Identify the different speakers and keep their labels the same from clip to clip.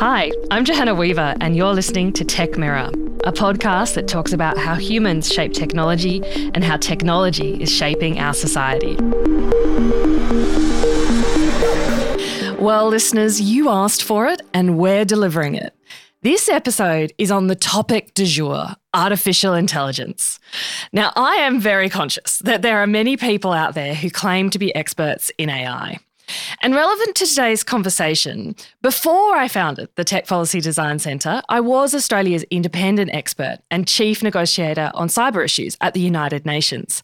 Speaker 1: Hi, I'm Johanna Weaver, and you're listening to Tech Mirror, a podcast that talks about how humans shape technology and how technology is shaping our society. Well, listeners, you asked for it, and we're delivering it. This episode is on the topic du jour artificial intelligence. Now, I am very conscious that there are many people out there who claim to be experts in AI. And relevant to today's conversation, before I founded the Tech Policy Design Centre, I was Australia's independent expert and chief negotiator on cyber issues at the United Nations.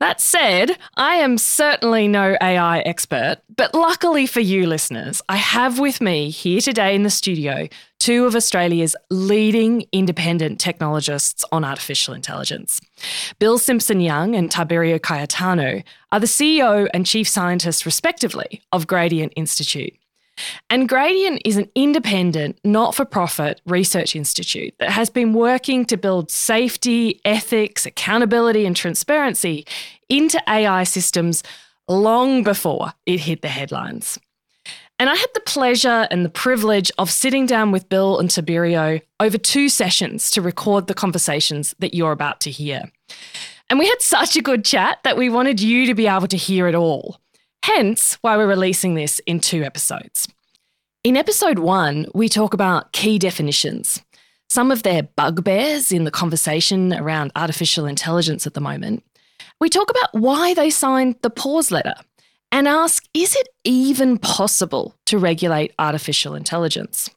Speaker 1: That said, I am certainly no AI expert, but luckily for you listeners, I have with me here today in the studio two of Australia's leading independent technologists on artificial intelligence. Bill Simpson Young and Tiberio Caetano are the CEO and chief scientist, respectively, of Gradient Institute. And Gradient is an independent, not for profit research institute that has been working to build safety, ethics, accountability, and transparency into AI systems long before it hit the headlines. And I had the pleasure and the privilege of sitting down with Bill and Tiberio over two sessions to record the conversations that you're about to hear. And we had such a good chat that we wanted you to be able to hear it all. Hence why we're releasing this in two episodes. In episode one, we talk about key definitions, some of their bugbears in the conversation around artificial intelligence at the moment. We talk about why they signed the pause letter and ask is it even possible to regulate artificial intelligence?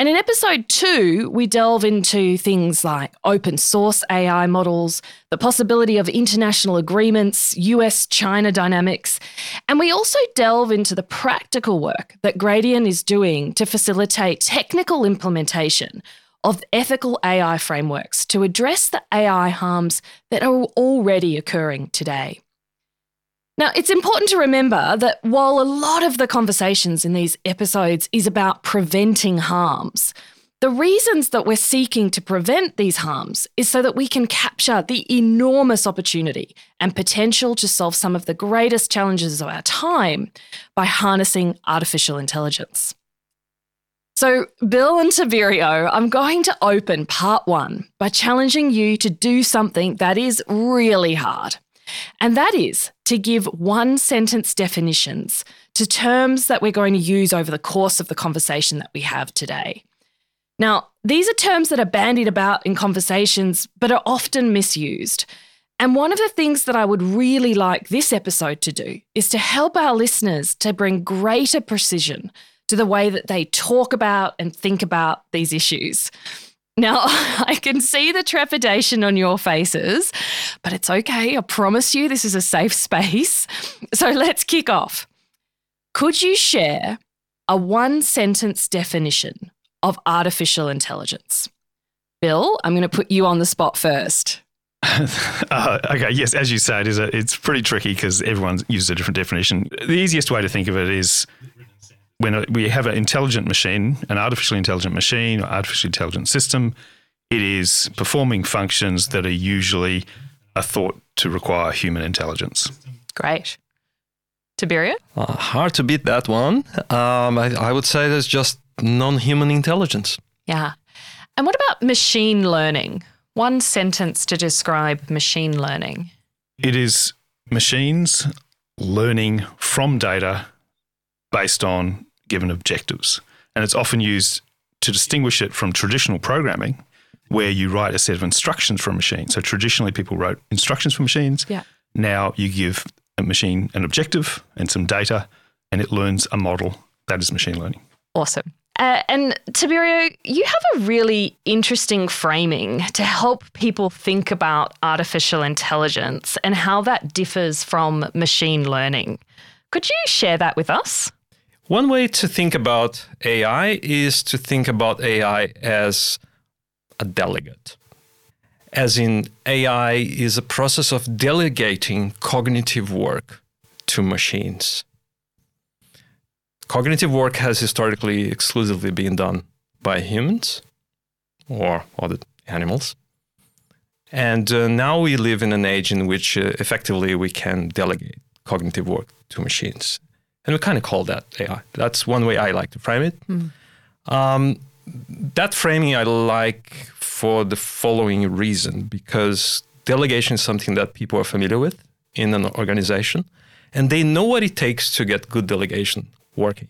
Speaker 1: And in episode two, we delve into things like open source AI models, the possibility of international agreements, US China dynamics, and we also delve into the practical work that Gradient is doing to facilitate technical implementation of ethical AI frameworks to address the AI harms that are already occurring today. Now, it's important to remember that while a lot of the conversations in these episodes is about preventing harms, the reasons that we're seeking to prevent these harms is so that we can capture the enormous opportunity and potential to solve some of the greatest challenges of our time by harnessing artificial intelligence. So, Bill and Tiberio, I'm going to open part one by challenging you to do something that is really hard. And that is to give one sentence definitions to terms that we're going to use over the course of the conversation that we have today. Now, these are terms that are bandied about in conversations, but are often misused. And one of the things that I would really like this episode to do is to help our listeners to bring greater precision to the way that they talk about and think about these issues. Now, I can see the trepidation on your faces, but it's okay. I promise you this is a safe space. So let's kick off. Could you share a one sentence definition of artificial intelligence? Bill, I'm going to put you on the spot first.
Speaker 2: uh, okay, yes, as you say, it is a, it's pretty tricky because everyone uses a different definition. The easiest way to think of it is when we have an intelligent machine, an artificially intelligent machine or artificially intelligent system, it is performing functions that are usually are thought to require human intelligence.
Speaker 1: Great. Tiberio?
Speaker 3: Uh, hard to beat that one. Um, I, I would say there's just non human intelligence.
Speaker 1: Yeah. And what about machine learning? One sentence to describe machine learning.
Speaker 2: It is machines learning from data based on given objectives. And it's often used to distinguish it from traditional programming, where you write a set of instructions for a machine. So traditionally, people wrote instructions for machines.
Speaker 1: Yeah.
Speaker 2: Now you give a machine an objective and some data, and it learns a model. That is machine learning.
Speaker 1: Awesome. Uh, and Tiberio, you have a really interesting framing to help people think about artificial intelligence and how that differs from machine learning. Could you share that with us?
Speaker 3: One way to think about AI is to think about AI as a delegate. As in, AI is a process of delegating cognitive work to machines. Cognitive work has historically exclusively been done by humans or other animals. And uh, now we live in an age in which uh, effectively we can delegate cognitive work to machines. And we kind of call that AI. That's one way I like to frame it. Um, that framing I like for the following reason because delegation is something that people are familiar with in an organization and they know what it takes to get good delegation working.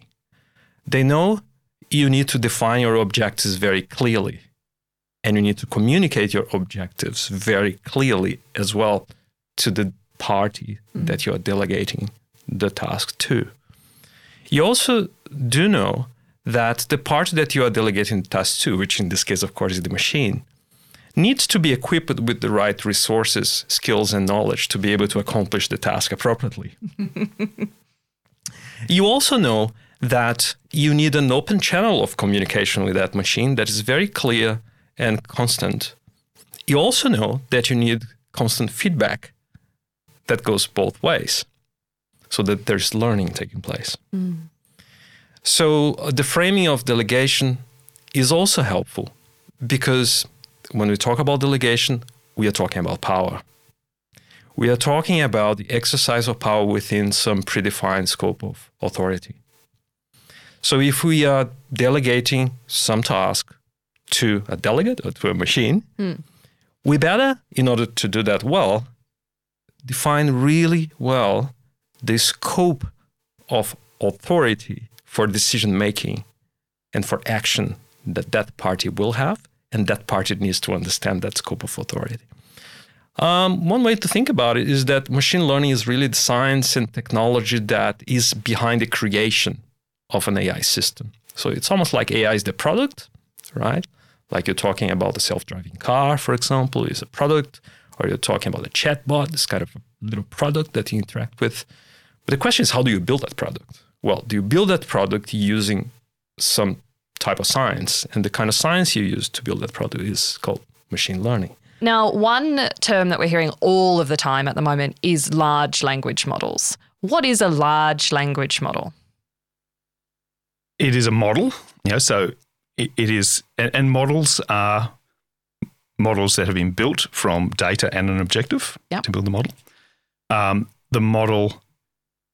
Speaker 3: They know you need to define your objectives very clearly and you need to communicate your objectives very clearly as well to the party that you're delegating the task to. You also do know that the part that you are delegating the task to, which in this case, of course, is the machine, needs to be equipped with the right resources, skills, and knowledge to be able to accomplish the task appropriately. you also know that you need an open channel of communication with that machine that is very clear and constant. You also know that you need constant feedback that goes both ways so that there's learning taking place. So uh, the framing of delegation is also helpful because when we talk about delegation, we are talking about power. We are talking about the exercise of power within some predefined scope of authority. So if we are delegating some task to a delegate or to a machine, we better, in order to do that well, define really well the scope of authority for decision making and for action that that party will have, and that party needs to understand that scope of authority. Um, one way to think about it is that machine learning is really the science and technology that is behind the creation of an AI system. So it's almost like AI is the product, right? Like you're talking about a self-driving car, for example, is a product, or you're talking about a chatbot, this kind of little product that you interact with. But the question is, how do you build that product? Well, do you build that product using some type of science? And the kind of science you use to build that product is called machine learning.
Speaker 1: Now, one term that we're hearing all of the time at the moment is large language models. What is a large language model?
Speaker 2: It is a model, you know, so it, it is, and, and models are models that have been built from data and an objective
Speaker 1: Yep.
Speaker 2: to build the model. Um, the model,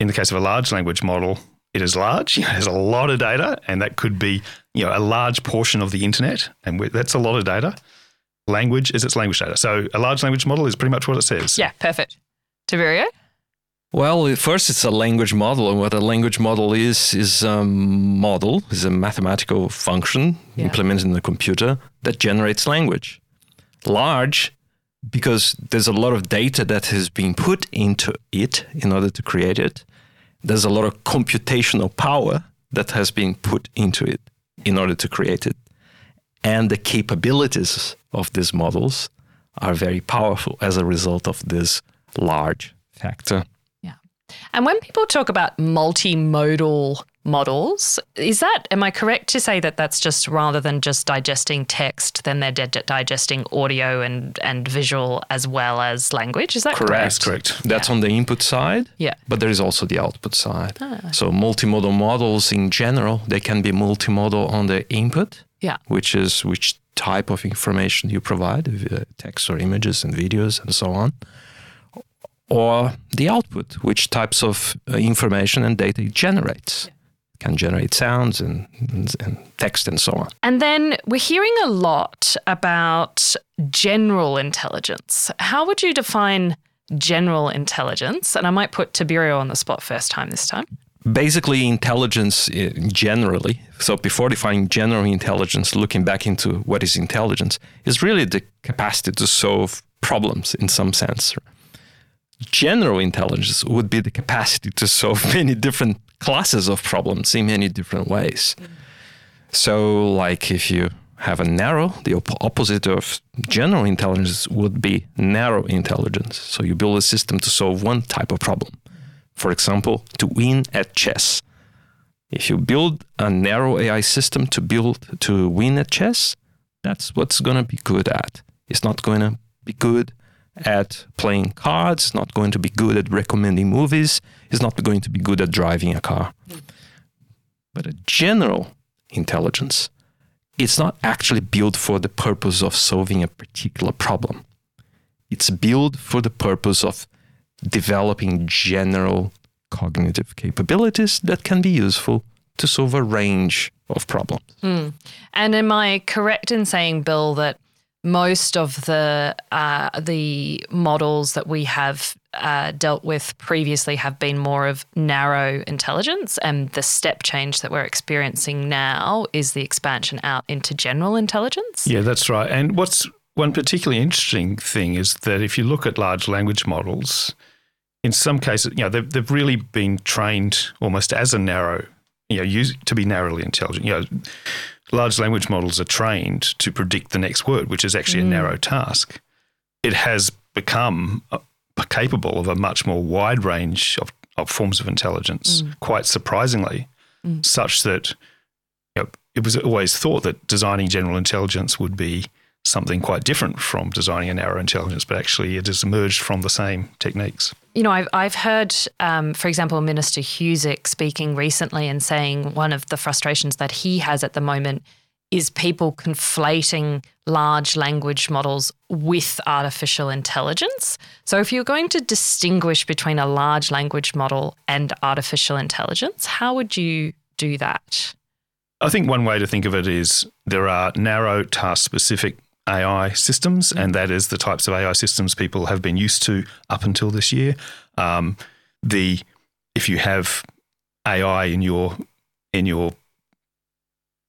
Speaker 2: in the case of a large language model, it is large. You know, there's a lot of data, and that could be you know a large portion of the internet, and that's a lot of data. Language is its language data. So a large language model is pretty much what it says.
Speaker 1: Yeah, perfect. Tiberio?
Speaker 3: Well, first it's a language model, and what a language model is is a model, is a mathematical function
Speaker 1: Yeah.
Speaker 3: implemented in the computer that generates language. Large, because there's a lot of data that has been put into it in order to create it. There's a lot of computational power that has been put into it in order to create it, and the capabilities of these models are very powerful as a result of this large factor. Yeah.
Speaker 1: And when people talk about multimodal models, is that, am I correct to say that that's just rather than just digesting text, then they're di- digesting audio and, and visual as well as language? Is that correct?
Speaker 2: That's correct.
Speaker 3: That's on the input side.
Speaker 1: Yeah.
Speaker 3: But there is also the output side. So multimodal models in general, they can be multimodal on the input,
Speaker 1: Yeah.
Speaker 3: which is which type of information you provide, uh, text or images and videos and so on. Or the output, which types of uh, information and data it generates. It can generate sounds and, and, and text and so on.
Speaker 1: And then we're hearing a lot about general intelligence. How would you define general intelligence? And I might put Tiberio on the spot first time this time.
Speaker 3: basically intelligence uh, generally so before defining general intelligence looking back into what is intelligence is really the capacity to solve problems in some sense general intelligence would be the capacity to solve many different classes of problems in many different ways so like if you have a narrow the op- opposite of general intelligence would be narrow intelligence so you build a system to solve one type of problem for example, to win at chess. If you build a narrow AI system to build to win at chess, that's what's going to be good at. It's not going to be good at playing cards, not going to be good at recommending movies, it's not going to be good at driving a car. But a general intelligence, it's not actually built for the purpose of solving a particular problem. It's built for the purpose of developing general cognitive capabilities that can be useful to solve a range of problems.
Speaker 1: Mm. And am I correct in saying, Bill, that most of the uh, the models that we have uh, dealt with previously have been more of narrow intelligence, and the step change that we're experiencing now is the expansion out into general intelligence.
Speaker 2: Yeah, that's right. And what's one particularly interesting thing is that if you look at large language models, in some cases, you know, they've, they've really been trained almost as a narrow, you know, to be narrowly intelligent. You know, large language models are trained to predict the next word, which is actually mm. a narrow task. It has become uh, capable of a much more wide range of, of forms of intelligence, mm. quite surprisingly, mm. such that you know, it was always thought that designing general intelligence would be something quite different from designing a narrow intelligence, but actually it has emerged from the same techniques.
Speaker 1: You know, I've, I've heard, um, for example, Minister Husic speaking recently and saying one of the frustrations that he has at the moment is people conflating large language models with artificial intelligence. So, if you're going to distinguish between a large language model and artificial intelligence, how would you do that?
Speaker 2: I think one way to think of it is there are narrow task specific AI systems, and that is the types of AI systems people have been used to up until this year. Um, the if you have AI in your in your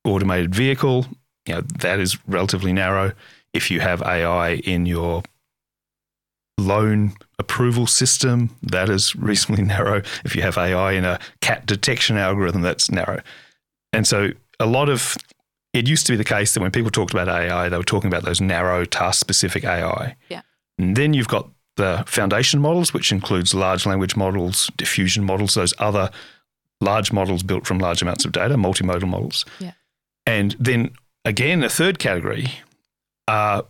Speaker 2: automated vehicle, you know that is relatively narrow. If you have AI in your loan approval system, that is reasonably narrow. If you have AI in a cat detection algorithm, that's narrow. And so a lot of it used to be the case that when people talked about AI, they were talking about those narrow task specific AI.
Speaker 1: Yeah.
Speaker 2: And then you've got the foundation models, which includes large language models, diffusion models, those other large models built from large amounts of data, multimodal models.
Speaker 1: Yeah.
Speaker 2: And then again, a third category are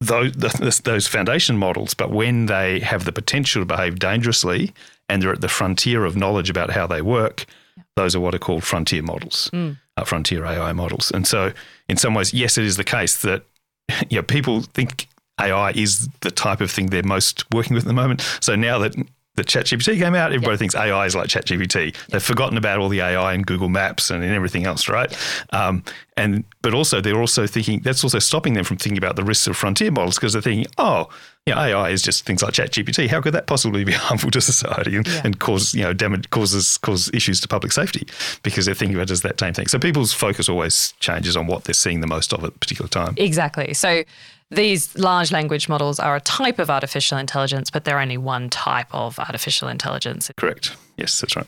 Speaker 2: those, those foundation models, but when they have the potential to behave dangerously and they're at the frontier of knowledge about how they work, yeah. those are what are called frontier models. Mm uh, frontier AI models. And so, in some ways, yes, it is the case that you know, people think AI is the type of thing they're most working with at the moment. So now that the ChatGPT came out, everybody yep. thinks AI is like ChatGPT. Yep. They've forgotten about all the AI in Google Maps and in everything else, right? Yep. Um, and but also they're also thinking that's also stopping them from thinking about the risks of frontier models because they're thinking, oh, you know, AI is just things like ChatGPT. How could that possibly be harmful to society and, yeah. and cause you know damage causes cause issues to public safety because they're thinking about it as that same thing. So people's focus always changes on what they're seeing the most of at a particular time.
Speaker 1: Exactly. So these large language models are a type of artificial intelligence, but they're only one type of artificial intelligence.
Speaker 2: Correct. Yes, that's right.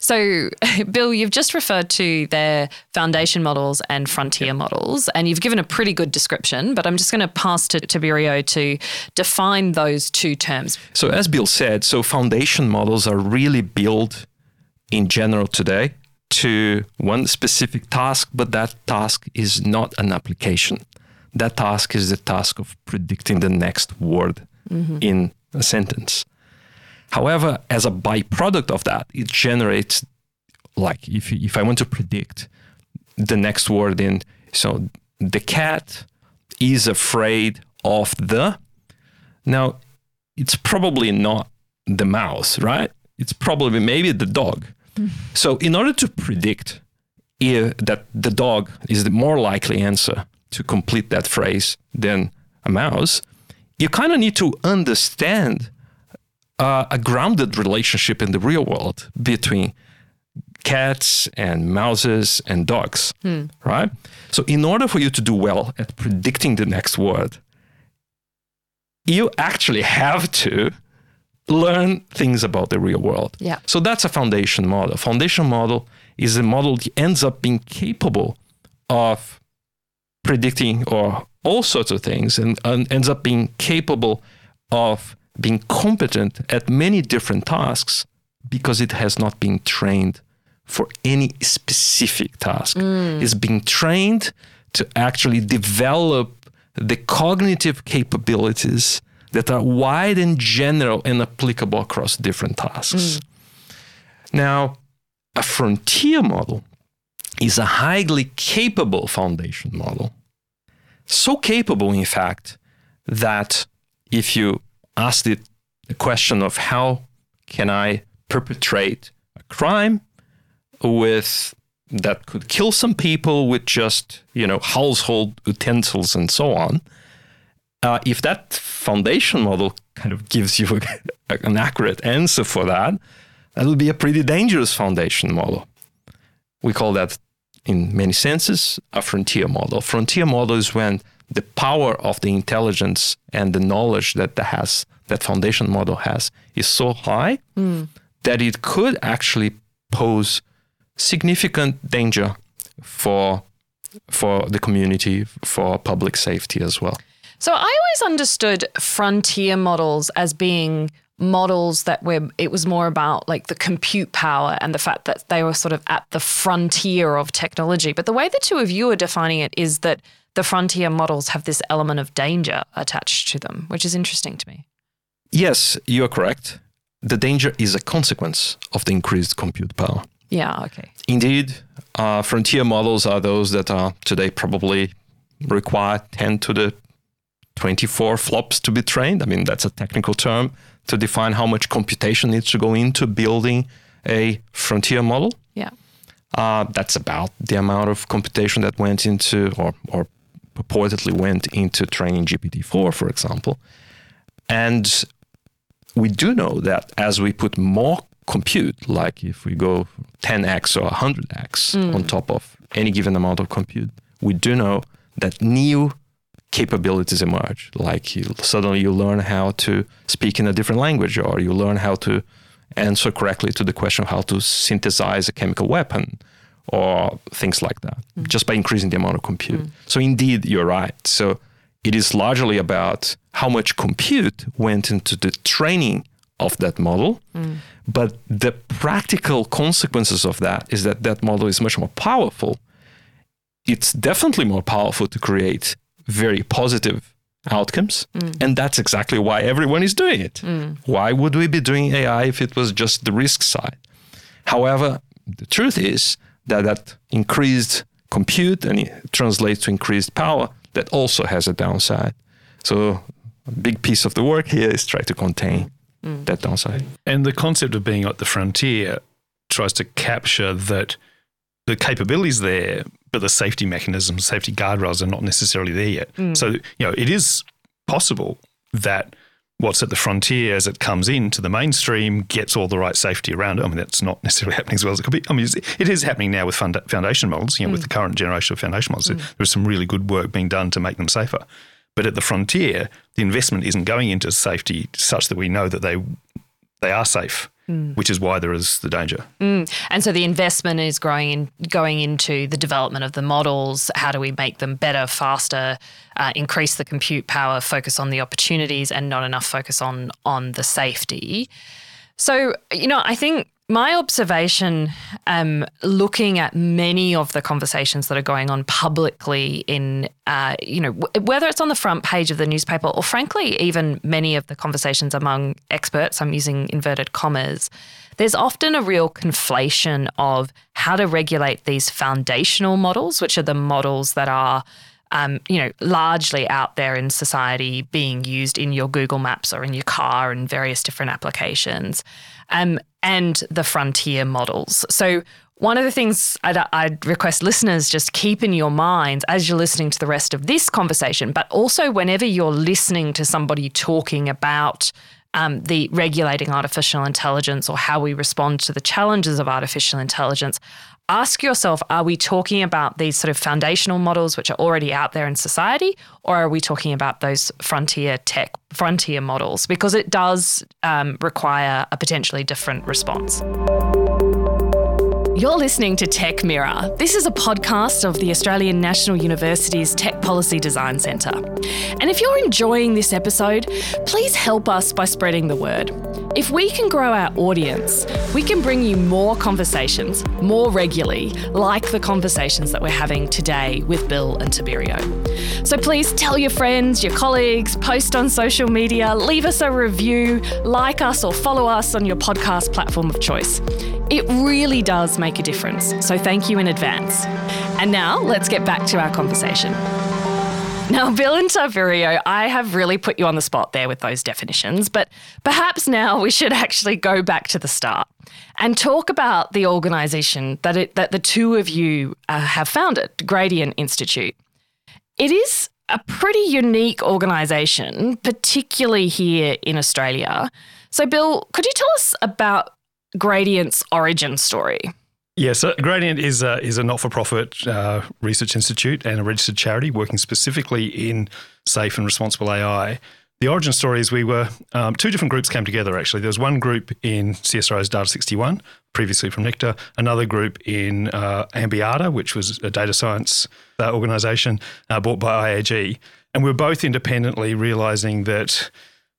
Speaker 1: So, Bill, you've just referred to their foundation models and frontier yep. models, and you've given a pretty good description, but I'm just going to pass to Tiberio to define those two terms.
Speaker 3: So, as Bill said, so foundation models are really built in general today to one specific task, but that task is not an application. That task is the task of predicting the next word mm-hmm. in a sentence. However, as a byproduct of that, it generates like if if I want to predict the next word in so the cat is afraid of the now it's probably not the mouse, right? It's probably maybe the dog. Mm. So in order to predict if that the dog is the more likely answer to complete that phrase than a mouse, you kind of need to understand uh, a grounded relationship in the real world between cats and mouses and dogs, hmm. right? So, in order for you to do well at predicting the next word, you actually have to learn things about the real world.
Speaker 1: Yeah.
Speaker 3: So that's a foundation model. Foundation model is a model that ends up being capable of predicting or all sorts of things and, and ends up being capable of being competent at many different tasks because it has not been trained for any specific task. Mm. It's being trained to actually develop the cognitive capabilities that are wide and general and applicable across different tasks. Mm. Now, a frontier model is a highly capable foundation model. So capable, in fact, that if you asked it the question of how can I perpetrate a crime with that could kill some people with just you know household utensils and so on. Uh, if that foundation model kind of gives you an accurate answer for that, that will be a pretty dangerous foundation model. We call that, in many senses, a frontier model. Frontier model is when the power of the intelligence and the knowledge that that has that foundation model has is so high mm. that it could actually pose significant danger for for the community, for public safety as well.
Speaker 1: So I always understood frontier models as being models that were it was more about like the compute power and the fact that they were sort of at the frontier of technology. But the way the two of you are defining it is that the frontier models have this element of danger attached to them, which is interesting to me.
Speaker 3: Yes, you are correct. The danger is a consequence of the increased compute power.
Speaker 1: Yeah, okay.
Speaker 3: Indeed, uh, frontier models are those that are today probably require 10 to the 24 flops to be trained. I mean, that's a technical term to define how much computation needs to go into building a frontier model.
Speaker 1: Yeah.
Speaker 3: Uh, that's about the amount of computation that went into, or, or purportedly went into training GPT-4, for example. And we do know that as we put more compute, like if we go 10x or 100x mm. on top of any given amount of compute, we do know that new capabilities emerge. Like you, suddenly you learn how to speak in a different language, or you learn how to answer correctly to the question of how to synthesize a chemical weapon, or things like that, mm. just by increasing the amount of compute. Mm. So indeed, you're right. So it is largely about how much compute went into the training of that model. Mm. But the practical consequences of that is that that model is much more powerful. It's definitely more powerful to create very positive outcomes. Mm. And that's exactly why everyone is doing it. Mm. Why would we be doing AI if it was just the risk side? However, the truth is that that increased compute and it translates to increased power that also has a downside. So a big piece of the work here is try to contain mm. that downside.
Speaker 2: And the concept of being at the frontier tries to capture that the capabilities there, but the safety mechanisms, safety guardrails are not necessarily there yet. Mm. So, you know, it is possible that what's at the frontier as it comes into the mainstream gets all the right safety around it. I mean, that's not necessarily happening as well as it could be. I mean, it is happening now with foundation models, you know, mm. with the current generation of foundation models. Mm. There's some really good work being done to make them safer. But at the frontier, the investment isn't going into safety such that we know that they they are safe. Mm. Which is why there is the danger.
Speaker 1: Mm. And so the investment is growing in, going into the development of the models. How do we make them better, faster, uh, increase the compute power, focus on the opportunities, and not enough focus on on the safety. So you know, I think my observation, um, looking at many of the conversations that are going on publicly in, uh, you know, w- whether it's on the front page of the newspaper or frankly, even many of the conversations among experts, I'm using inverted commas, there's often a real conflation of how to regulate these foundational models, which are the models that are um, you know, largely out there in society being used in your Google Maps or in your car and various different applications, um, and the frontier models. So, one of the things I'd, I'd, request listeners just keep in your minds as you're listening to the rest of this conversation, but also whenever you're listening to somebody talking about um, the regulating artificial intelligence or how we respond to the challenges of artificial intelligence, ask yourself are we talking about these sort of foundational models which are already out there in society, or are we talking about those frontier tech, frontier models? Because it does um, require a potentially different response. You're listening to Tech Mirror. This is a podcast of the Australian National University's Tech Policy Design Centre. And if you're enjoying this episode, please help us by spreading the word. If we can grow our audience, we can bring you more conversations more regularly, like the conversations that we're having today with Bill and Tiberio. So please tell your friends, your colleagues, post on social media, leave us a review, like us, or follow us on your podcast platform of choice. It really does make a difference, so thank you in advance. And now let's get back to our conversation. Now, Bill and Tiberio, I have really put you on the spot there with those definitions, but perhaps now we should actually go back to the start and talk about the organisation that it, that the two of you uh, have founded, Gradient Institute. It is a pretty unique organisation, particularly here in Australia. So, Bill, could you tell us about Gradient's origin story?
Speaker 2: Yes, yeah, so Gradient is a, is a not for profit uh, research institute and a registered charity working specifically in safe and responsible AI. The origin story is we were um, two different groups came together actually. There was one group in CSIRO's Data 61, previously from NICTA, another group in uh, Ambiata, which was a data science uh, organisation uh, bought by IAG. And we were both independently realising that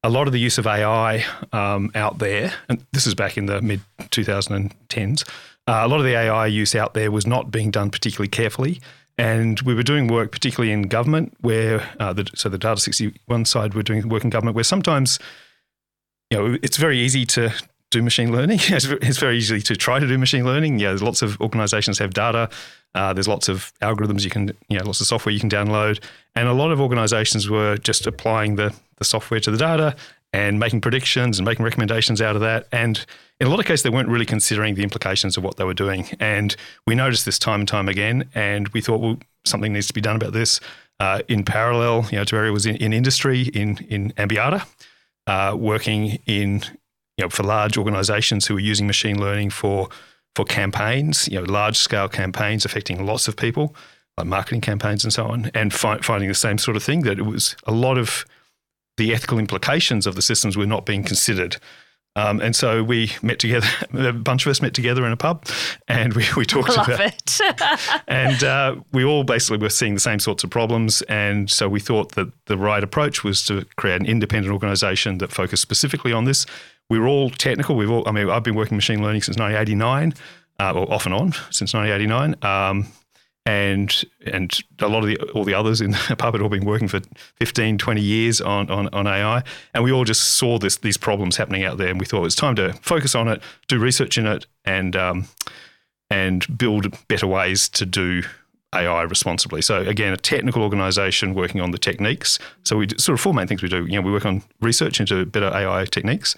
Speaker 2: a lot of the use of AI um, out there, and this is back in the mid 2010s, uh, a lot of the AI use out there was not being done particularly carefully. And we were doing work, particularly in government, where uh, the, so the Data 61 side, we're doing work in government where sometimes, you know, it's very easy to do machine learning. it's very easy to try to do machine learning. Yeah, there's lots of organizations have data. Uh, there's lots of algorithms you can, you know, lots of software you can download. And a lot of organizations were just applying the, the software to the data and making predictions and making recommendations out of that. And in a lot of cases, they weren't really considering the implications of what they were doing. And we noticed this time and time again. And we thought, well, something needs to be done about this. Uh, in parallel, you know, Terry was in, in industry in, in Ambiata, uh, working in, you know, for large organizations who were using machine learning for, for campaigns, you know, large scale campaigns affecting lots of people, like marketing campaigns and so on, and fi- finding the same sort of thing that it was a lot of the ethical implications of the systems were not being considered. Um, and so we met together, a bunch of us met together in a pub and we, we talked
Speaker 1: Love
Speaker 2: about
Speaker 1: it.
Speaker 2: and uh, we all basically were seeing the same sorts of problems. And so we thought that the right approach was to create an independent organization that focused specifically on this. We were all technical. We've all, I mean, I've been working machine learning since 1989, uh, or off and on since 1989. Um, and and a lot of the all the others in the had all been working for 15, 20 years on, on, on AI. And we all just saw this these problems happening out there and we thought it was time to focus on it, do research in it and um, and build better ways to do AI responsibly. So again, a technical organization working on the techniques. So we do, sort of four main things we do. You know, we work on research into better AI techniques.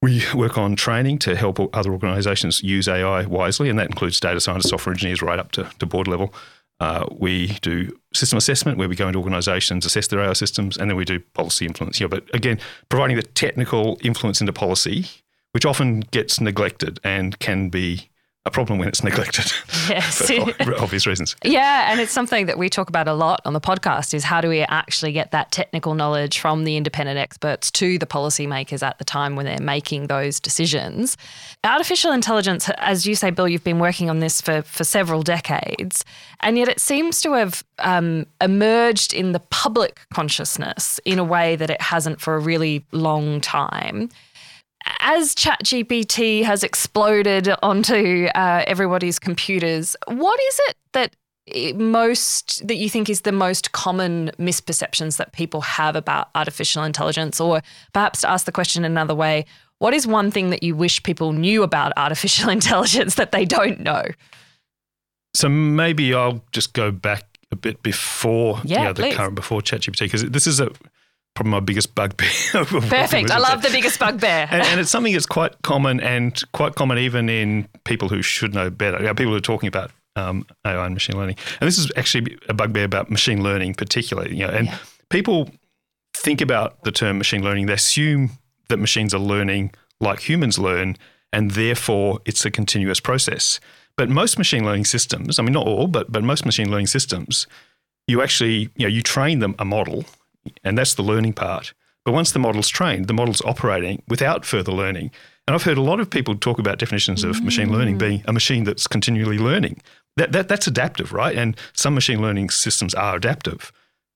Speaker 2: We work on training to help other organisations use AI wisely, and that includes data scientists, software engineers, right up to, to board level. Uh, we do system assessment where we go into organisations, assess their AI systems, and then we do policy influence. Yeah, but again, providing the technical influence into policy, which often gets neglected and can be a problem when it's neglected.
Speaker 1: Yes.
Speaker 2: for obvious reasons.
Speaker 1: Yeah, and it's something that we talk about a lot on the podcast is how do we actually get that technical knowledge from the independent experts to the policymakers at the time when they're making those decisions. Artificial intelligence, as you say, Bill, you've been working on this for, for several decades, and yet it seems to have um, emerged in the public consciousness in a way that it hasn't for a really long time as ChatGPT has exploded onto uh, everybody's computers, what is it that most that you think is the most common misperceptions that people have about artificial intelligence or perhaps to ask the question another way what is one thing that you wish people knew about artificial intelligence that they don't know
Speaker 2: so maybe i'll just go back a bit before
Speaker 1: yeah,
Speaker 2: you know, the
Speaker 1: please.
Speaker 2: current before ChatGPT because this is a probably my biggest bugbear.
Speaker 1: Perfect. I love the biggest bugbear.
Speaker 2: and, and, it's something that's quite common and quite common even in people who should know better. You know, people who are talking about um, AI and machine learning. And this is actually a bugbear about machine learning, particularly. You know, and yeah. people think about the term machine learning. They assume that machines are learning like humans learn, and therefore it's a continuous process. But most machine learning systems, I mean, not all, but but most machine learning systems, you actually, you know, you train them a model and that's the learning part. But once the model's trained, the model's operating without further learning. And I've heard a lot of people talk about definitions of mm. machine learning mm. being a machine that's continually learning. That, that, that's adaptive, right? And some machine learning systems are adaptive.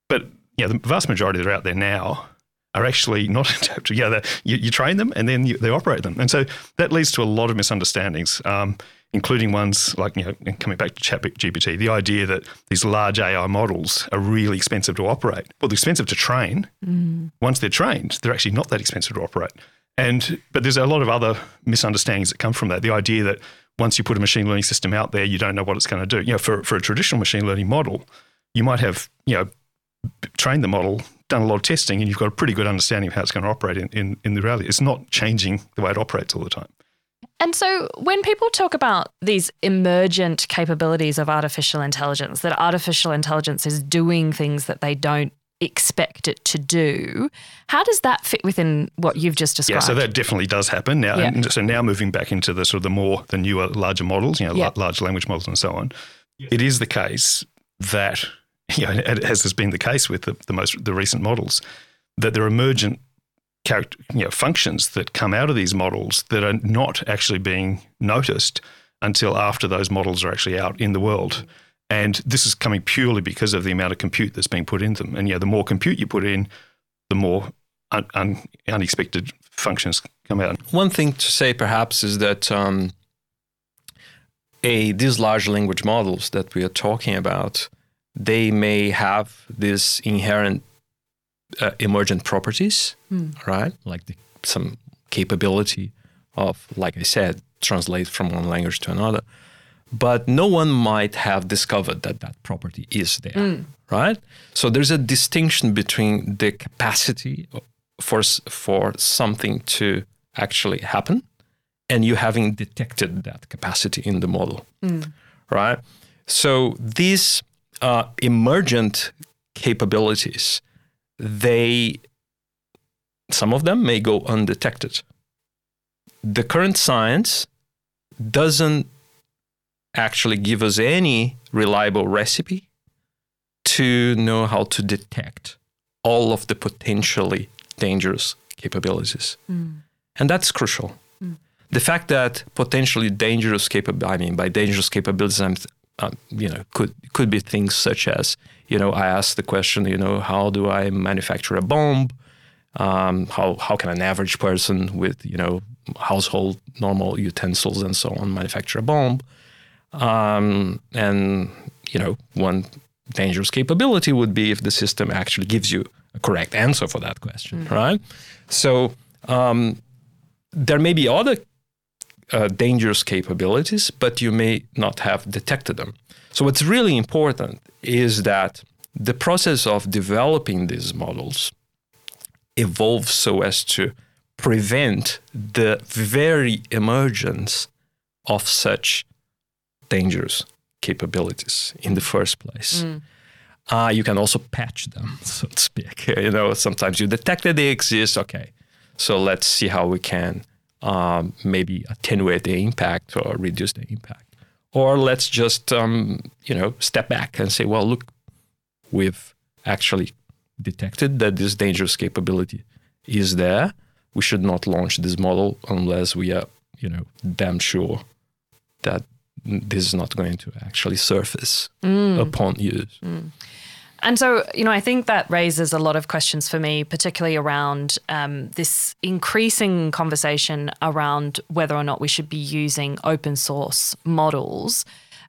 Speaker 2: But yeah, the vast majority that are out there now are actually not adaptive. Yeah, you, you, train them and then you, they operate them. And so that leads to a lot of misunderstandings. Um, including ones like, you know, coming back to ChatGPT, the idea that these large AI models are really expensive to operate. Well, they're expensive to train. Mm. Once they're trained, they're actually not that expensive to operate. And but there's a lot of other misunderstandings that come from that. The idea that once you put a machine learning system out there, you don't know what it's going to do. You know, for, for a traditional machine learning model, you might have, you know, trained the model, done a lot of testing, and you've got a pretty good understanding of how it's going to operate in, in, in the reality. It's not changing the way it operates all the time.
Speaker 1: And so, when people talk about these emergent capabilities of artificial intelligence, that artificial intelligence is doing things that they don't expect it to do, how does that fit within what you've just described?
Speaker 2: Yeah, so that definitely does happen now.
Speaker 1: Yeah.
Speaker 2: So now moving back into the sort of the more the newer, larger models, you know,
Speaker 1: Yeah.
Speaker 2: la- large language models and so on, it is the case that you know, as has been the case with the, the most the recent models, that they're emergent character, you know, functions that come out of these models that are not actually being noticed until after those models are actually out in the world. And this is coming purely because of the amount of compute that's being put in them. And yeah, the more compute you put in, the more un- un- unexpected functions come out.
Speaker 3: One thing to say perhaps is that um, a these large language models that we are talking about, they may have this inherent uh, emergent properties, right? Like the, some capability of, like I said, translate from one language to another. But no one might have discovered that that property is there, right? So there's a distinction between the capacity for for something to actually happen and you having detected that capacity in the model, right? So these uh, emergent capabilities, they some of them may go undetected. The current science doesn't actually give us any reliable recipe to know how to detect all of the potentially dangerous capabilities. Mm. And that's crucial. Mm. The fact that potentially dangerous capabilities, I mean, by dangerous capabilities, I'm, um, you know, could could be things such as, you know, I asked the question, you know, how do I manufacture a bomb? Um, how how can an average person with, you know, household normal utensils and so on manufacture a bomb? Um, and you know, one dangerous capability would be if the system actually gives you a correct answer for that question, right? So um, there may be other uh, dangerous capabilities, but you may not have detected them. So what's really important is that the process of developing these models evolves so as to prevent the very emergence of such dangerous capabilities in the first place. Uh, you can also patch them, so to speak. You know, sometimes you detect that they exist. Okay, so let's see how we can um, maybe attenuate the impact or reduce the impact, or let's just um, you know step back and say, well, look, we've actually detected that this dangerous capability is there. We should not launch this model unless we are, you know, damn sure that this is not going to actually surface upon use.
Speaker 1: And so, you know, I think that raises a lot of questions for me, particularly around um, this increasing conversation around whether or not we should be using open source models.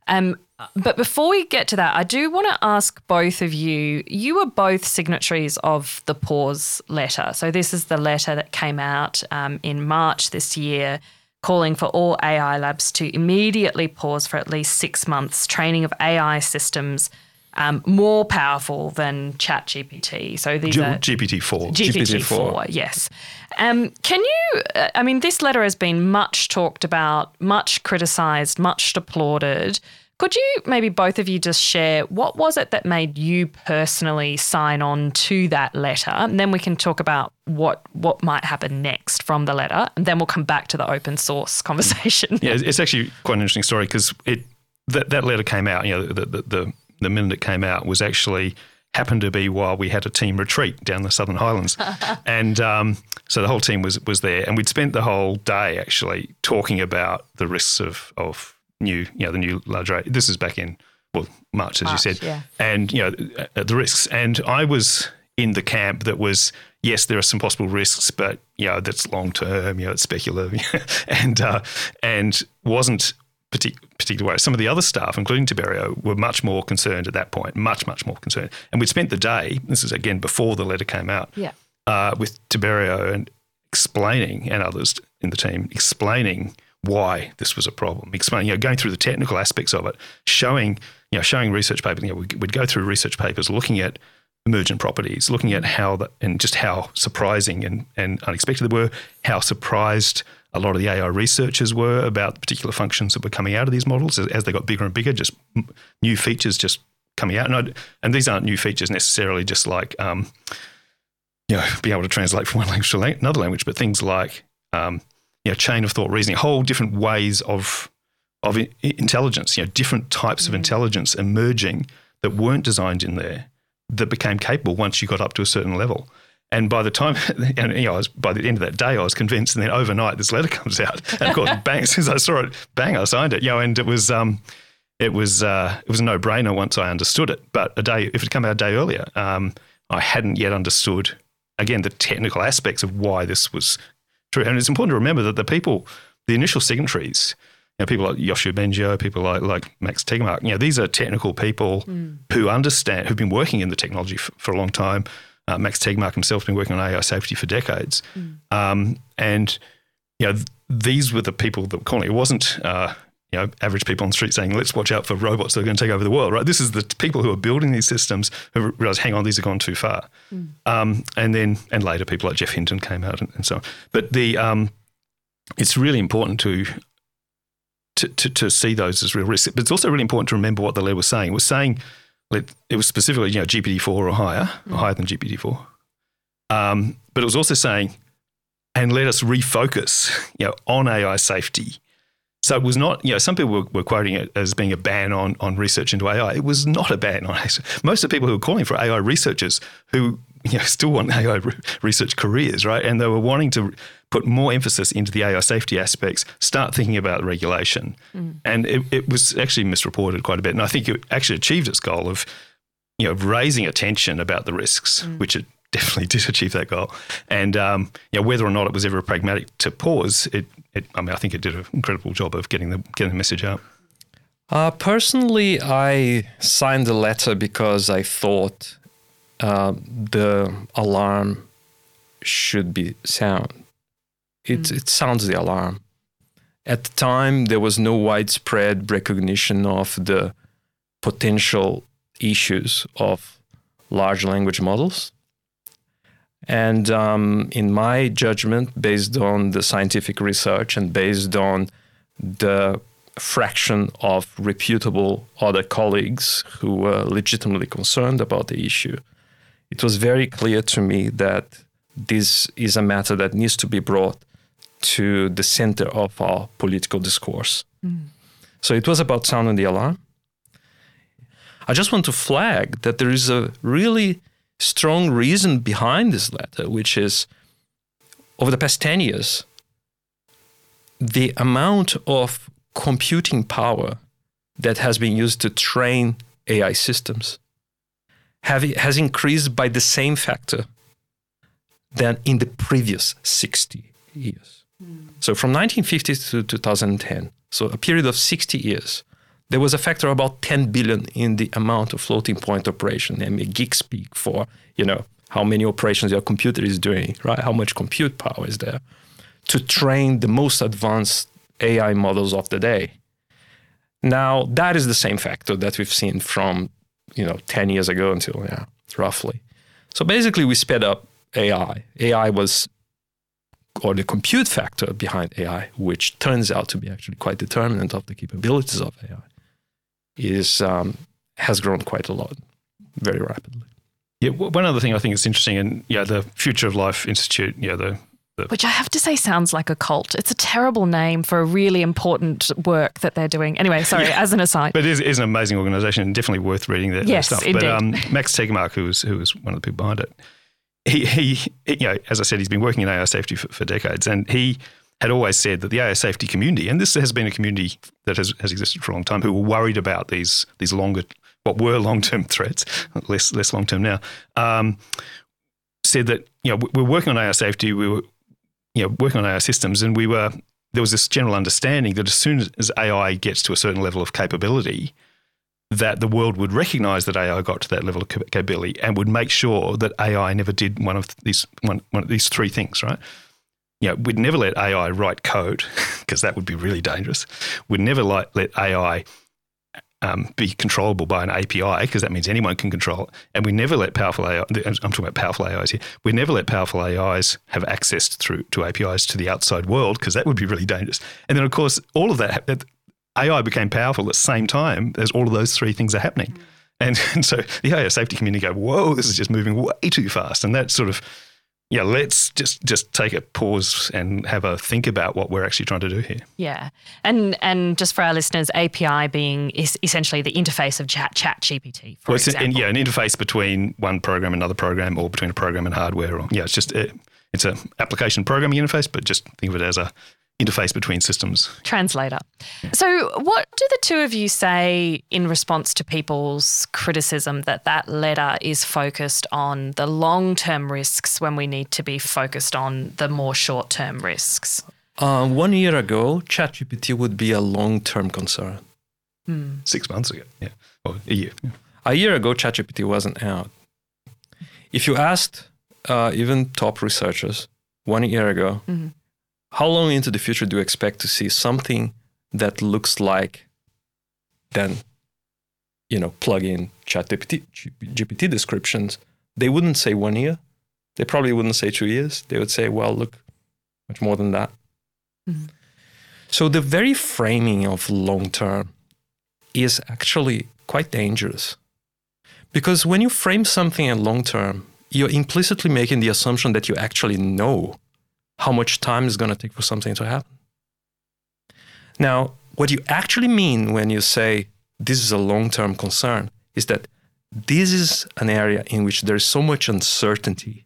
Speaker 1: Um, but before we get to that, I do want to ask both of you. You were both signatories of the pause letter. So this is the letter that came out um, in March this year, calling for all AI labs to immediately pause for at least six months training of AI systems um, more powerful than ChatGPT. So these
Speaker 2: G-
Speaker 1: are
Speaker 2: GPT-4.
Speaker 1: GPT-4, yes. Um, can you, uh, I mean, this letter has been much talked about, much criticised, much applauded. Could you maybe both of you just share what was it that made you personally sign on to that letter? And then we can talk about what what might happen next from the letter, and then we'll come back to the open source conversation.
Speaker 2: Yeah, it's actually quite an interesting story because it that, that letter came out. You know, the, the the the minute it came out was actually happened to be while we had a team retreat down the Southern Highlands, and um, so the whole team was was there, and we'd spent the whole day actually talking about the risks of of new, you know, the new large rate. This is back in well March, as
Speaker 1: March,
Speaker 2: you said,
Speaker 1: yeah.
Speaker 2: and you know uh, the risks. And I was in the camp that was yes, there are some possible risks, but you know that's long term. You know, it's speculative, and uh, and wasn't partic- way. Some of the other staff, including Tiberio, were much more concerned at that point. Much, much more concerned. And we'd spent the day. This is again before the letter came out.
Speaker 1: Yeah.
Speaker 2: Uh, with Tiberio and explaining, and others in the team explaining why this was a problem, explaining, you know, going through the technical aspects of it, showing, you know, showing research papers. You know, we'd, we'd go through research papers, looking at emergent properties, looking at how that and just how surprising and, and unexpected they were, how surprised a lot of the AI researchers were about particular functions that were coming out of these models as, they got bigger and bigger, just new features just coming out. And, I'd, and these aren't new features necessarily, just like um, you know, being able to translate from one language to another language, but things like um, you know, chain of thought reasoning, whole different ways of of intelligence, you know, different types mm. of intelligence emerging that weren't designed in there that became capable once you got up to a certain level. And by the time, and you know, I was, by the end of that day, I was convinced. And then overnight, this letter comes out, and of course, bang! As I saw it, bang! I signed it. You know, and it was, um, it was, uh, it was a no-brainer once I understood it. But a day, if it had come out a day earlier, um, I hadn't yet understood again the technical aspects of why this was true. And it's important to remember that the people, the initial signatories, you know, people like Yoshua Bengio, people like like Max Tegmark, you know, these are technical people mm. who understand, who've been working in the technology f- for a long time. Uh, Max Tegmark himself has been working on AI safety for decades, mm. um, and you know, th- these were the people that were calling. It wasn't. Uh, you know, average people on the street saying, let's watch out for robots that are going to take over the world, right? This is the people who are building these systems who realize, hang on, these have gone too far. Mm. Um, and then, and later people like Geoff Hinton came out and, and so on. But the, um, it's really important to, to, to, to, see those as real risks. But it's also really important to remember what the letter was saying. It was saying, it was specifically, you know, GPT-4 or higher, mm. or higher than GPT-4. Um, but it was also saying, and let us refocus, you know, on AI safety so it was not, you know, some people were, were, quoting it as being a ban on, on research into AI. It was not a ban on AI. Most of the people who were calling for AI researchers who, you know, still want AI re- research careers, right? And they were wanting to put more emphasis into the AI safety aspects, start thinking about regulation. Mm. And it, it was actually misreported quite a bit. And I think it actually achieved its goal of, you know, raising attention about the risks, mm. which it definitely did achieve that goal. And um, you know, whether or not it was ever pragmatic to pause, it it, I mean, I think it did an incredible job of getting the getting the message out.
Speaker 3: Uh, personally, I signed the letter because I thought uh, the alarm should be sound. It mm. it sounds the alarm. At the time, there was no widespread recognition of the potential issues of large language models. And um, in my judgment, based on the scientific research and based on the fraction of reputable other colleagues who were legitimately concerned about the issue, it was very clear to me that this is a matter that needs to be brought to the center of our political discourse. Mm. So it was about sounding the alarm. I just want to flag that there is a really strong reason behind this letter, which is over the past 10 years, the amount of computing power that has been used to train AI systems have, has increased by the same factor than in the previous 60 years. Mm. So from 1950 to 2010, so a period of 60 years, there was a factor about 10 billion in the amount of floating point operation, I mean, geek speak for, you know, how many operations your computer is doing, right? How much compute power is there to train the most advanced AI models of the day. Now, that is the same factor that we've seen from, you know, 10 years ago until yeah roughly. So basically, we sped up AI. AI was, or the compute factor behind AI, which turns out to be actually quite determinant of the capabilities of AI is um, has grown quite a lot, very rapidly.
Speaker 2: Yeah, one other thing I think is interesting, and yeah, the Future of Life Institute, yeah, the
Speaker 1: which I have to say sounds like a cult. It's a terrible name for a really important work that they're doing. Anyway, sorry, yeah. as an aside.
Speaker 2: But it is, is an amazing organisation and definitely worth reading their,
Speaker 1: yes,
Speaker 2: their stuff.
Speaker 1: Indeed.
Speaker 2: But um, Max Tegmark, who was, who was one of the people behind it, he, he, you know, as I said, he's been working in AI safety for, for decades and he had always said that the AI safety community, and this has been a community that has, has existed for a long time, who were worried about these these longer, what were long term threats, less less long term now, um, said that you know we're working on AI safety, we were you know working on AI systems, and we were there was this general understanding that as soon as AI gets to a certain level of capability, that the world would recognize that AI got to that level of capability and would make sure that AI never did one of these one, one of these three things, right? you know, we'd never let AI write code because that would be really dangerous. We'd never like, let AI um, be controllable by an API because that means anyone can control it. And we never let powerful AI. I'm talking about powerful AIs here. We never let powerful AIs have access through to APIs to the outside world because that would be really dangerous. And then of course all of that AI became powerful at the same time as all of those three things are happening. Mm. And, and so the AI safety community go, whoa, this is just moving way too fast. And that sort of yeah, let's just just take a pause and have a think about what we're actually trying to do here.
Speaker 1: Yeah, and and just for our listeners, API being is essentially the interface of Chat Chat GPT. For well, example.
Speaker 2: An, yeah, an interface between one program and another program, or between a program and hardware. Or yeah, it's just a, it's an application programming interface, but just think of it as a interface between systems.
Speaker 1: Translator. So, what do the two of you say in response to people's criticism that that letter is focused on the long term risks when we need to be focused on the more short term risks?
Speaker 3: Uh, one year ago, ChatGPT would be a long term concern.
Speaker 2: Hmm. Six months ago, yeah. Or a year. Yeah.
Speaker 3: A year ago, ChatGPT wasn't out. If you asked uh, even top researchers one year ago, mm-hmm how long into the future do you expect to see something that looks like then you know plug in ChatGPT, GPT descriptions? They wouldn't say one year. They probably wouldn't say two years. They would say well look much more than that. Mm-hmm. so the very framing of long term is actually quite dangerous. Because when you frame something in long term you're implicitly making the assumption that you actually know how much time is going to take for something to happen. Now, what you actually mean when you say this is a long term concern is that this is an area in which there's so much uncertainty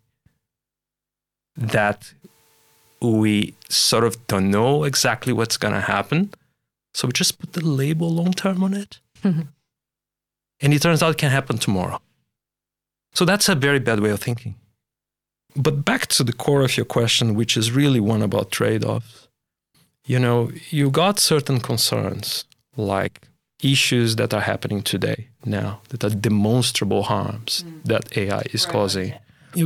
Speaker 3: that we sort of don't know exactly what's going to happen. So we just put the label long term on it. Mm-hmm. And it turns out it can happen tomorrow. So that's a very bad way of thinking. But back to the core of your question, which is really one about trade offs. You know, you got certain concerns like issues that are happening today now that are demonstrable harms mm. that AI is right. causing.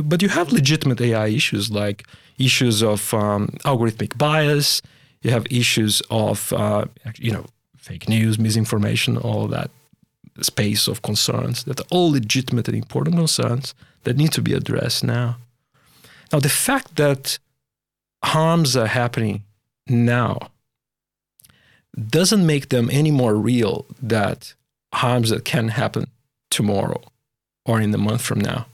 Speaker 3: But you have legitimate AI issues like issues of um, algorithmic bias. You have issues of, uh, you know, fake news, misinformation, all that space of concerns that are all legitimate and important concerns that need to be addressed now. Now, the fact that harms are happening now doesn't make them any more real that harms that can happen tomorrow or in a month from now.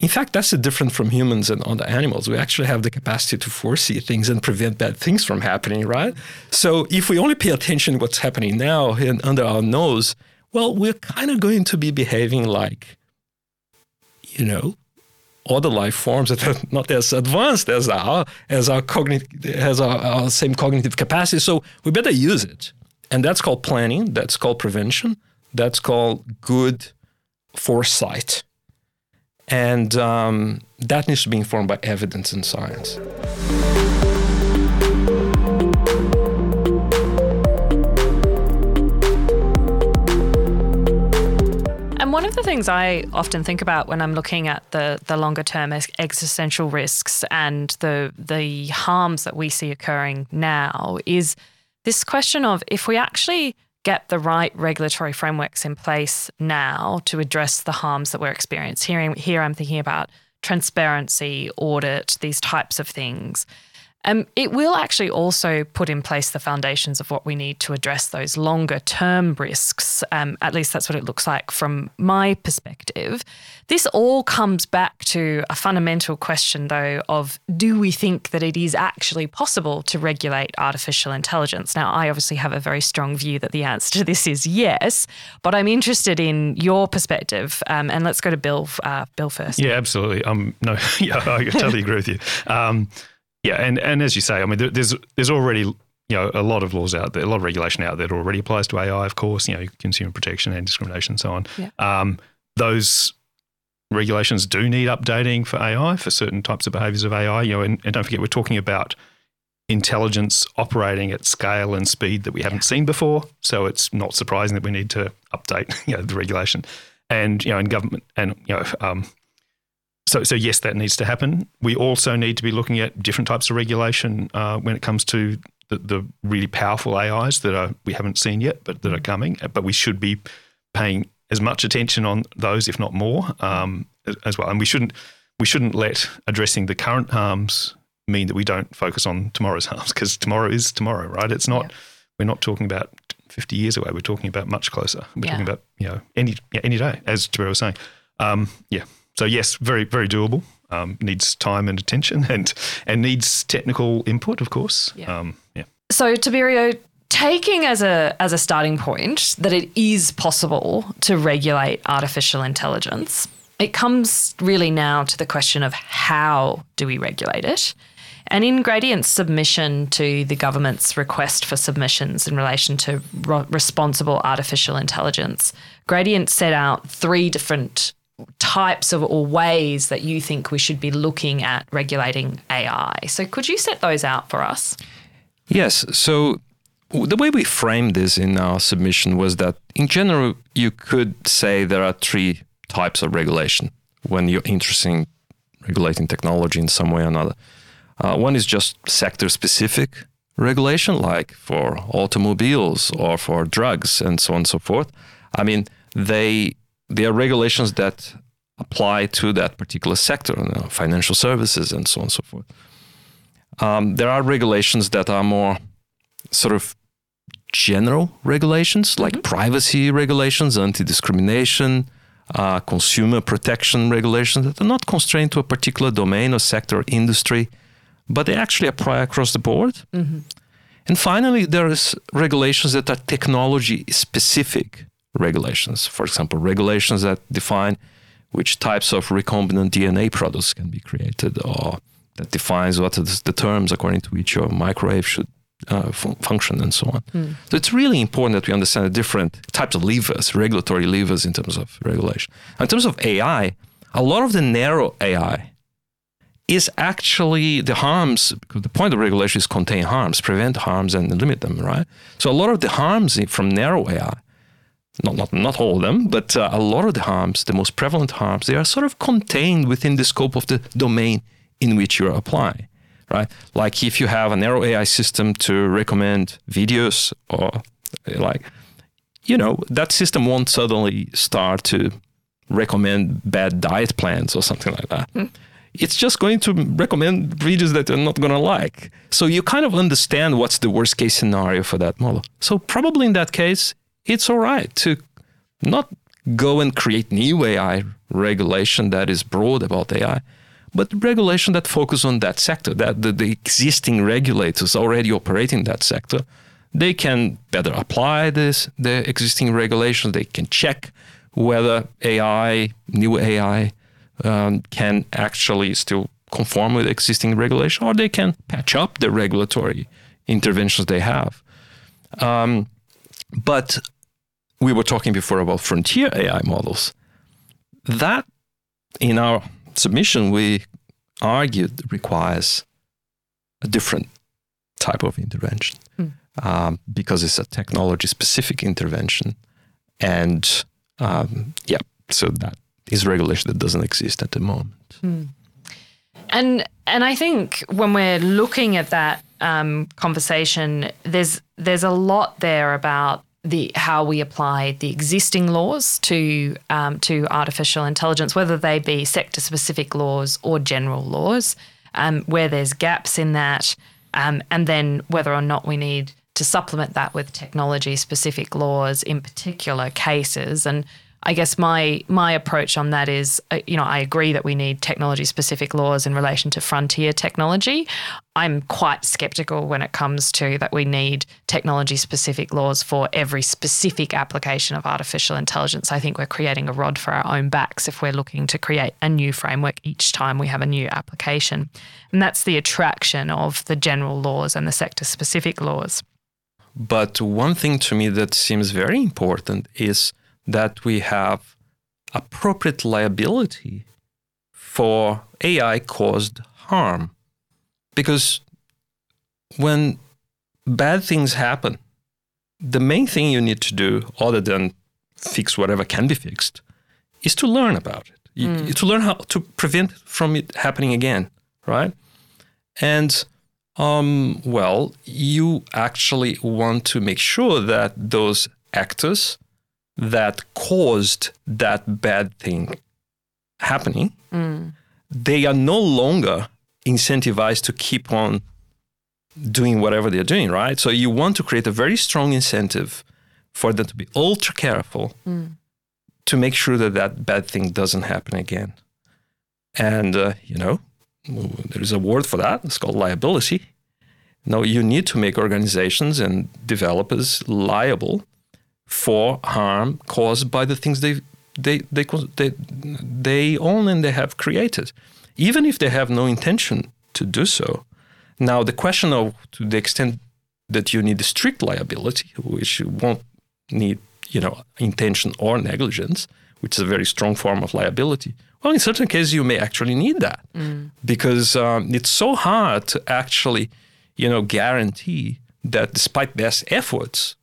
Speaker 3: In fact, that's the difference from humans and other animals. We actually have the capacity to foresee things and prevent bad things from happening, right? So if we only pay attention to what's happening now and under our nose, well, we're kind of going to be behaving like, you know, other life forms that are not as advanced as our as our cognitive has our, our same cognitive capacity. So we better use it, and that's called planning. That's called prevention. That's called good foresight, and um, that needs to be informed by evidence and science.
Speaker 1: Of the things I often think about when I'm looking at the the longer term existential risks and the the harms that we see occurring now is this question of if we actually get the right regulatory frameworks in place now to address the harms that we're experiencing. Here, here I'm thinking about transparency, audit, these types of things. Um, it will actually also put in place the foundations of what we need to address those longer term risks. Um, at least that's what it looks like from my perspective. This all comes back to a fundamental question, though, of do we think that it is actually possible to regulate artificial intelligence? Now, I obviously have a very strong view that the answer to this is yes, but I'm interested in your perspective. Um, and let's go to Bill. Uh, Bill first.
Speaker 2: Yeah, absolutely. Um, no, yeah, I totally agree with you. Um, yeah, and, and as you say, I mean, there's there's already you know a lot of laws out there, a lot of regulation out there that already applies to AI, of course. You know, consumer protection and discrimination, and so on. Yeah. Um, those regulations do need updating for AI for certain types of behaviours of AI. You know, and, and, don't forget we're talking about intelligence operating at scale and speed that we haven't yeah. seen before. So it's not surprising that we need to update you know the regulation. And you know, in government and you know, um, so, so yes, that needs to happen. We also need to be looking at different types of regulation uh, when it comes to the the, really powerful AIs that are we haven't seen yet, but that are coming. But we should be paying as much attention on those, if not more, um, as well. And we shouldn't we shouldn't let addressing the current harms mean that we don't focus on tomorrow's harms because tomorrow is tomorrow, right? It's not. Yeah. We're not talking about 50 years away. We're talking about much closer. We're yeah. talking about you know any yeah, any day, as Tiberio was saying. Um, yeah. So yes, very very doable. Um, needs time and attention, and and needs technical input, of course. Yeah. Um, yeah.
Speaker 1: So Tiberio, taking as a as a starting point that it is possible to regulate artificial intelligence, it comes really now to the question of how do we regulate it? And in Gradient's submission to the government's request for submissions in relation to responsible artificial intelligence, Gradient set out three different types of or ways that you think we should be looking at regulating AI. So could you set those out for us?
Speaker 3: Yes. So the way we framed this in our submission was that in general you could say there are three types of regulation when you're interested in regulating technology in some way or another. Uh, one is just sector specific regulation, like for automobiles or for drugs and so on and so forth. I mean, they there are regulations that apply to that particular sector, you know, financial services and so on and so forth. Um, there are regulations that are more sort of general regulations, like mm-hmm. privacy regulations, anti discrimination, uh, consumer protection regulations that are not constrained to a particular domain or sector or industry, but they actually apply across the board. Mm-hmm. And finally, there is regulations that are technology specific regulations. For example, regulations that define which types of recombinant DNA products can be created, or that defines what is the terms according to which your microwave should uh, function and so on. Mm. So it's really important that we understand the different types of levers, regulatory levers in terms of regulation. In terms of AI, a lot of the narrow AI is actually the harms, because the point of regulation is contain harms, prevent harms and limit them, right? So a lot of the harms from narrow AI not, not, not all of them, but uh, a lot of the harms, the most prevalent harms, they are sort of contained within the scope of the domain in which you're applying, right? Like if you have a narrow AI system to recommend videos or like, you know, that system won't suddenly start to recommend bad diet plans or something like that. Mm. It's just going to recommend videos that you're not going to like. So you kind of understand what's the worst case scenario for that model. So probably in that case, it's all right to not go and create new AI regulation that is broad about AI, but regulation that focus on that sector, that the, the existing regulators already operating that sector, they can better apply this the existing regulations. They can check whether AI, new AI, um, can actually still conform with existing regulation, or they can patch up the regulatory interventions they have. Um, but we were talking before about frontier AI models. That, in our submission, we argued requires a different type of intervention mm. um, because it's a technology specific intervention. And um, yeah, so that is regulation that doesn't exist at the moment. Mm.
Speaker 1: And and I think when we're looking at that um, conversation, there's there's a lot there about the how we apply the existing laws to um, to artificial intelligence, whether they be sector specific laws or general laws, um, where there's gaps in that, um, and then whether or not we need to supplement that with technology specific laws in particular cases. And I guess my my approach on that is, uh, you know, I agree that we need technology specific laws in relation to frontier technology. I'm quite skeptical when it comes to that we need technology specific laws for every specific application of artificial intelligence. I think we're creating a rod for our own backs if we're looking to create a new framework each time we have a new application. And that's the attraction of the general laws and the sector specific laws.
Speaker 3: But one thing to me that seems very important is that we have appropriate liability for AI caused harm. Because when bad things happen, the main thing you need to do, other than fix whatever can be fixed, is to learn about it. Mm. to learn how to prevent from it happening again, right? And Um, well, you actually want to make sure that those actors that caused that bad thing happening, they are no longer incentivized to keep on doing whatever they're doing, right? So you want to create a very strong incentive for them to be ultra careful to make sure that that bad thing doesn't happen again. And, uh, you know, there is a word for that. It's called liability. No, you need to make organizations and developers liable for harm caused by the things they they they they, they own and they have created, even if they have no intention to do so. Now, the question of to the extent that you need strict liability, which you won't need, you know, intention or negligence, which is a very strong form of liability. Well, in certain cases, you may actually need that because um, it's so hard to actually, you know, guarantee that despite best efforts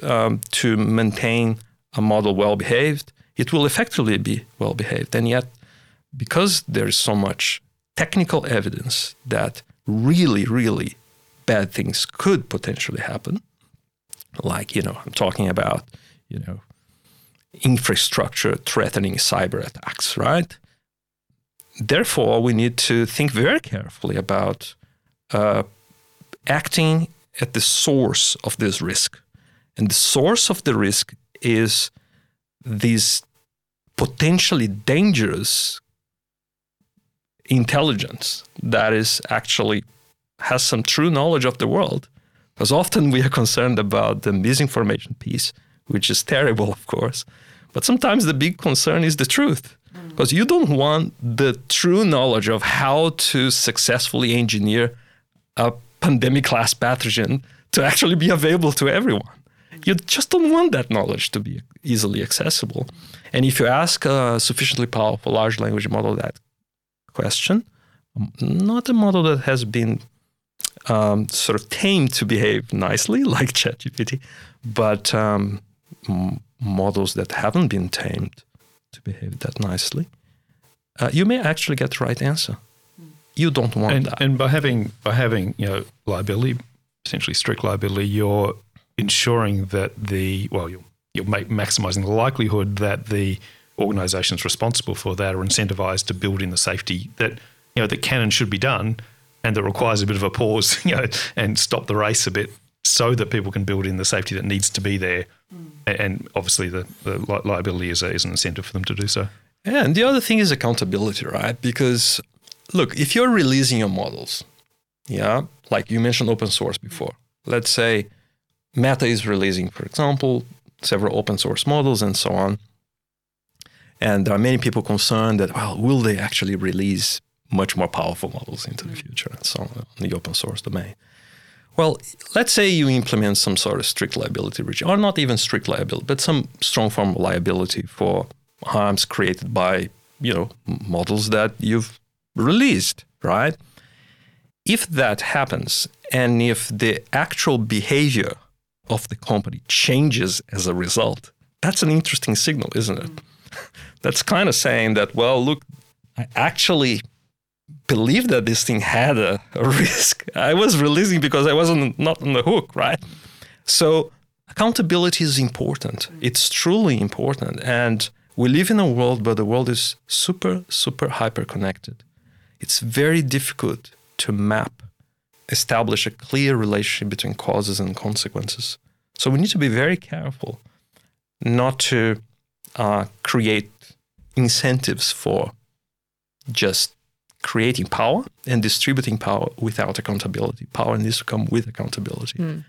Speaker 3: um, to maintain a model well behaved, it will effectively be well behaved. And yet, because there is so much technical evidence that really, really bad things could potentially happen, like, you know, I'm talking about, you know, infrastructure threatening cyber attacks, right? Therefore, we need to think very carefully about uh, acting at the source of this risk. And the source of the risk is these potentially dangerous intelligence that is actually has some true knowledge of the world. Because often we are concerned about the misinformation piece, which is terrible, of course. But sometimes the big concern is the truth. Mm. Because you don't want the true knowledge of how to successfully engineer a pandemic class pathogen to actually be available to everyone. You just don't want that knowledge to be easily accessible. And if you ask a sufficiently powerful large language model that question, not a model that has been um, sort of tamed to behave nicely, like ChatGPT, but um, m- models that haven't been tamed to behave that nicely, uh, you may actually get the right answer. You don't want
Speaker 2: and,
Speaker 3: that.
Speaker 2: and by having by having you know liability, essentially strict liability, you're ensuring that the well you're you're make, maximizing the likelihood that the organisations responsible for that are incentivized to build in the safety that you know that can and should be done, and that requires a bit of a pause, you know, and stop the race a bit, so that people can build in the safety that needs to be there, hmm. A- and obviously the, the li- liability is, a, is an incentive for them to do so.
Speaker 3: Yeah, and the other thing is accountability, right? Because look, if you're releasing your models, yeah, like you mentioned open source before. Let's say Meta is releasing, for example, several open source models and so on. And there are many people concerned that, well, will they actually release much more powerful models into the future and so on in the open source domain? Well, let's say you implement some sort of strict liability regime, or not even strict liability, but some strong form of liability for harms created by, you know, models that you've released, right? If that happens, and if the actual behavior of the company changes as a result, that's an interesting signal, isn't it? That's kind of saying that, well, look, I actually believe that this thing had a, a risk. I was releasing because I wasn't not on the hook, right? So accountability is important. It's truly important. And we live in a world where the world is super, super hyper connected. It's very difficult to map, establish a clear relationship between causes and consequences. So we need to be very careful not to uh, create incentives for just creating power and distributing power without accountability. Power needs to come with accountability.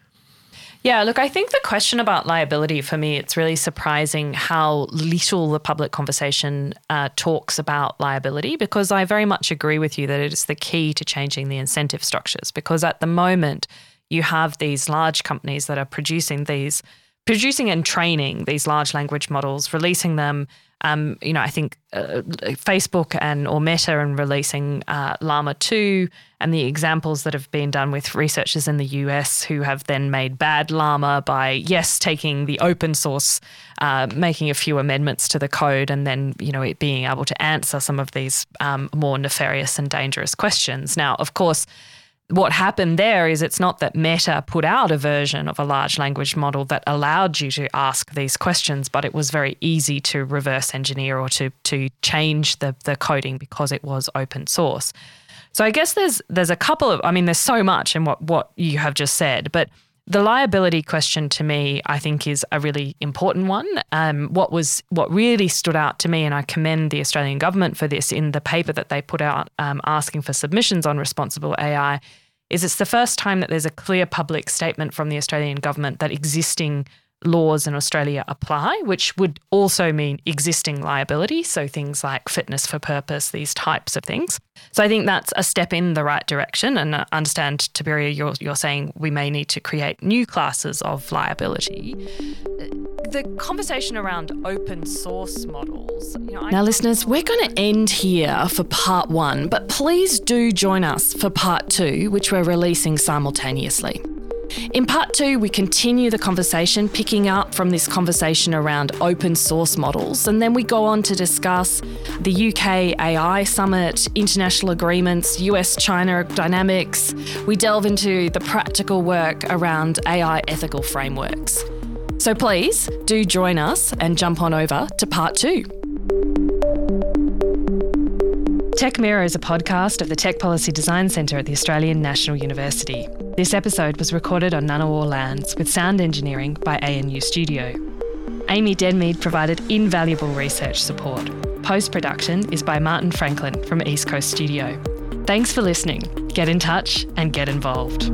Speaker 1: Yeah, look, I think the question about liability for me, it's really surprising how little the public conversation uh, talks about liability because I very much agree with you that it is the key to changing the incentive structures. Because at the moment, you have these large companies that are producing these, producing and training these large language models, releasing them. Um, you know, I think uh, Facebook and or Meta and releasing uh, Llama 2 and the examples that have been done with researchers in the US who have then made BadLlama by, yes, taking the open source, uh, making a few amendments to the code, and then, you know, it being able to answer some of these um, more nefarious and dangerous questions. Now, of course, what happened there is it's not that Meta put out a version of a large language model that allowed you to ask these questions, but it was very easy to reverse engineer or to to change the the coding because it was open source. So I guess there's there's a couple of I mean there's so much in what what you have just said, but the liability question to me, I think, is a really important one. Um, what was what really stood out to me, and I commend the Australian government for this in the paper that they put out um, asking for submissions on responsible AI, is it's the first time that there's a clear public statement from the Australian government that existing laws in Australia apply, which would also mean existing liability. So things like fitness for purpose, these types of things. So I think that's a step in the right direction. And I understand, Tiberio, you're, you're saying we may need to create new classes of liability. The conversation around open source models. You know, now, listeners, we're going to end here for part one, but please do join us for part two, which we're releasing simultaneously. In part two, we continue the conversation, picking up from this conversation around open source models, and then we go on to discuss the UK AI Summit, international agreements, US China dynamics. We delve into the practical work around AI ethical frameworks. So please do join us and jump on over to part two. Tech Mirror is a podcast of the Tech Policy Design Centre at the Australian National University. This episode was recorded on Ngunnawal lands with sound engineering by ANU Studio. Amy Denmead provided invaluable research support. Post production is by Martin Franklin from East Coast Studio. Thanks for listening. Get in touch and get involved.